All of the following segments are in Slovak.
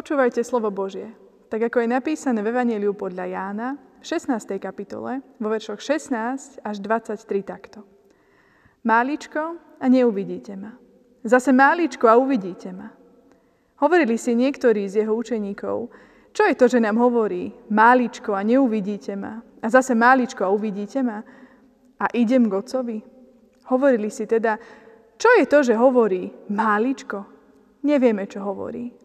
Počúvajte slovo Božie, tak ako je napísané v Evangeliu podľa Jána v 16. kapitole, vo veršoch 16 až 23 takto. Máličko a neuvidíte ma. Zase máličko a uvidíte ma. Hovorili si niektorí z jeho učeníkov, čo je to, že nám hovorí máličko a neuvidíte ma a zase máličko a uvidíte ma a idem k Otcovi? Hovorili si teda, čo je to, že hovorí máličko? Nevieme, čo hovorí.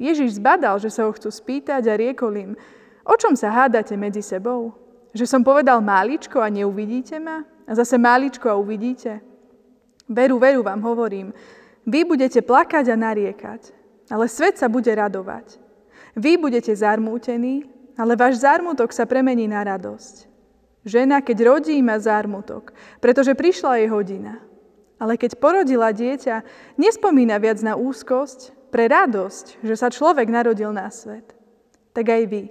Ježiš zbadal, že sa ho chcú spýtať a riekol im, o čom sa hádate medzi sebou? Že som povedal máličko a neuvidíte ma? A zase máličko a uvidíte? Veru, veru vám hovorím, vy budete plakať a nariekať, ale svet sa bude radovať. Vy budete zarmútení, ale váš zármutok sa premení na radosť. Žena, keď rodí, má zármutok, pretože prišla jej hodina. Ale keď porodila dieťa, nespomína viac na úzkosť, pre radosť, že sa človek narodil na svet. Tak aj vy.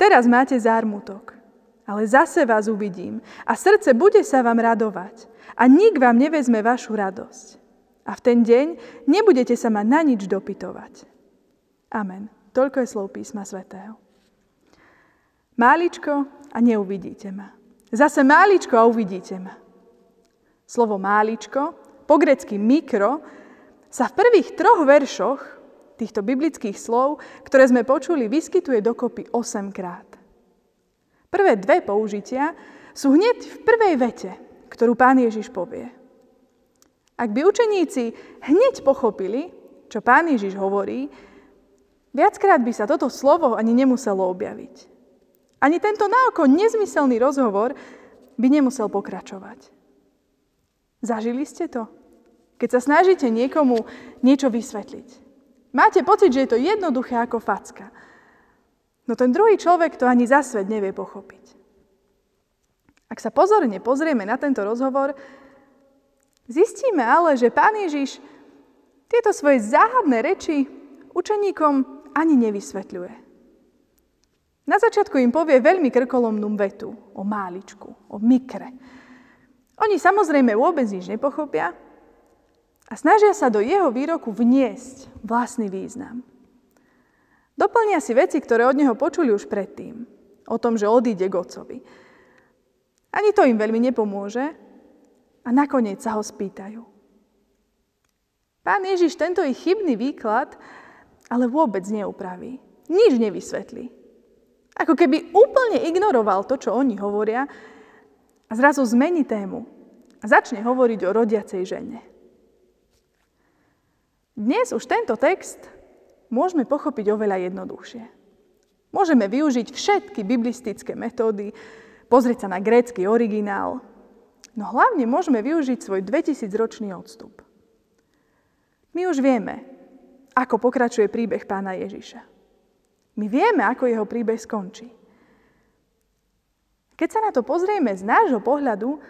Teraz máte zármutok, ale zase vás uvidím a srdce bude sa vám radovať a nik vám nevezme vašu radosť. A v ten deň nebudete sa ma na nič dopytovať. Amen. Toľko je slov písma svätého. Máličko a neuvidíte ma. Zase máličko a uvidíte ma. Slovo máličko, po grecky mikro, sa v prvých troch veršoch týchto biblických slov, ktoré sme počuli, vyskytuje dokopy 8 krát. Prvé dve použitia sú hneď v prvej vete, ktorú pán Ježiš povie. Ak by učeníci hneď pochopili, čo pán Ježiš hovorí, viackrát by sa toto slovo ani nemuselo objaviť. Ani tento naoko nezmyselný rozhovor by nemusel pokračovať. Zažili ste to? Keď sa snažíte niekomu niečo vysvetliť. Máte pocit, že je to jednoduché ako facka. No ten druhý človek to ani za svet nevie pochopiť. Ak sa pozorne pozrieme na tento rozhovor, zistíme ale, že pán Ježiš tieto svoje záhadné reči učeníkom ani nevysvetľuje. Na začiatku im povie veľmi krkolomnú vetu o máličku, o mikre. Oni samozrejme vôbec nič nepochopia a snažia sa do jeho výroku vniesť vlastný význam. Doplnia si veci, ktoré od neho počuli už predtým. O tom, že odíde k otcovi. Ani to im veľmi nepomôže a nakoniec sa ho spýtajú. Pán Ježiš tento ich chybný výklad ale vôbec neupraví. Nič nevysvetlí. Ako keby úplne ignoroval to, čo oni hovoria a zrazu zmení tému a začne hovoriť o rodiacej žene. Dnes už tento text môžeme pochopiť oveľa jednoduchšie. Môžeme využiť všetky biblistické metódy, pozrieť sa na grécky originál, no hlavne môžeme využiť svoj 2000-ročný odstup. My už vieme, ako pokračuje príbeh pána Ježiša. My vieme, ako jeho príbeh skončí. Keď sa na to pozrieme z nášho pohľadu,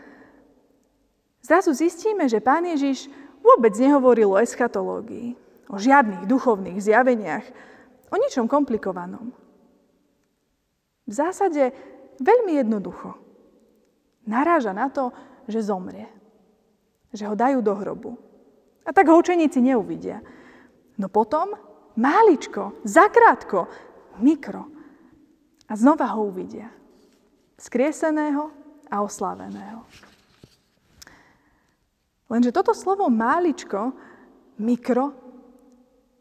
zrazu zistíme, že pán Ježiš vôbec nehovoril o eschatológii, o žiadnych duchovných zjaveniach, o ničom komplikovanom. V zásade veľmi jednoducho. Naráža na to, že zomrie. Že ho dajú do hrobu. A tak ho učeníci neuvidia. No potom máličko, zakrátko, mikro. A znova ho uvidia. Skrieseného a osláveného. Lenže toto slovo máličko, mikro,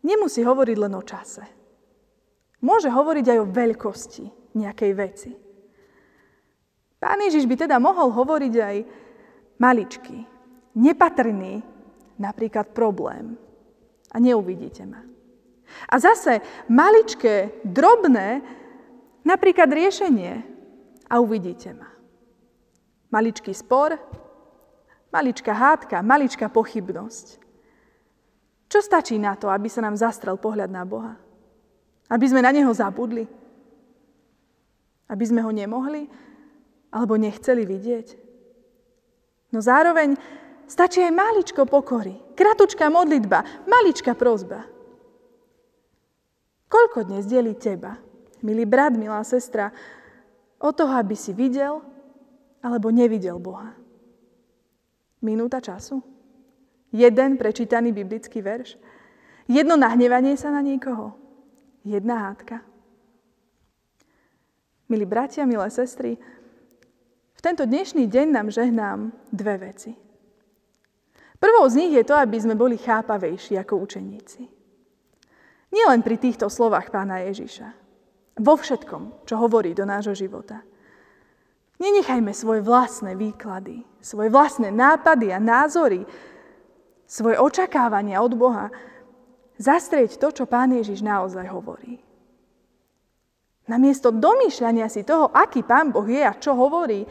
nemusí hovoriť len o čase. Môže hovoriť aj o veľkosti nejakej veci. Pán Ježiš by teda mohol hovoriť aj maličký, nepatrný, napríklad problém. A neuvidíte ma. A zase maličké, drobné, napríklad riešenie a uvidíte ma. Maličký spor, maličká hádka, maličká pochybnosť. Čo stačí na to, aby sa nám zastrel pohľad na Boha? Aby sme na Neho zabudli? Aby sme ho nemohli? Alebo nechceli vidieť? No zároveň stačí aj maličko pokory, kratučká modlitba, maličká prozba. Koľko dnes delí teba, milý brat, milá sestra, o toho, aby si videl alebo nevidel Boha? Minúta času? Jeden prečítaný biblický verš? Jedno nahnevanie sa na niekoho? jedna hádka? Milí bratia, milé sestry, v tento dnešný deň nám žehnám dve veci. Prvou z nich je to, aby sme boli chápavejší ako učeníci. Nielen pri týchto slovách pána Ježiša. Vo všetkom, čo hovorí do nášho života. Nenechajme svoje vlastné výklady, svoje vlastné nápady a názory, svoje očakávania od Boha zastrieť to, čo pán Ježiš naozaj hovorí. Namiesto domýšľania si toho, aký Pán Boh je a čo hovorí,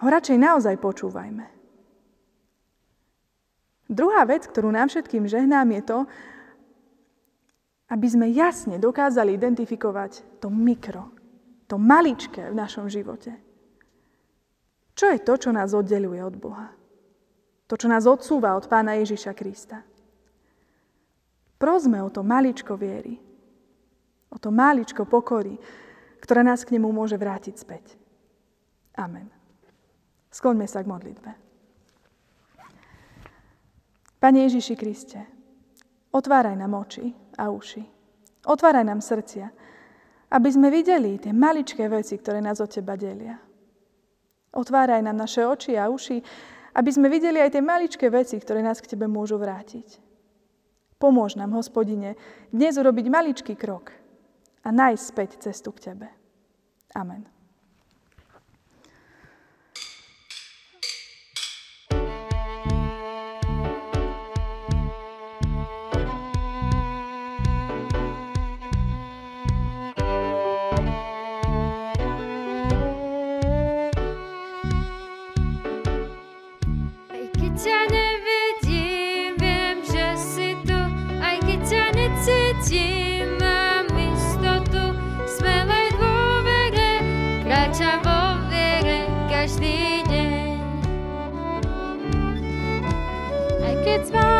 ho radšej naozaj počúvajme. Druhá vec, ktorú nám všetkým žehnám, je to, aby sme jasne dokázali identifikovať to mikro, to maličké v našom živote. Čo je to, čo nás oddeluje od Boha? To, čo nás odsúva od Pána Ježiša Krista. Prosme o to maličko viery, o to máličko pokory, ktoré nás k nemu môže vrátiť späť. Amen. Skloňme sa k modlitbe. Pane Ježiši Kriste, otváraj nám oči a uši. Otváraj nám srdcia, aby sme videli tie maličké veci, ktoré nás od Teba delia. Otváraj nám naše oči a uši, aby sme videli aj tie maličké veci, ktoré nás k Tebe môžu vrátiť. Pomôž nám, hospodine, dnes urobiť maličký krok, a nájsť späť cestu k Tebe. Amen. Kráčam vo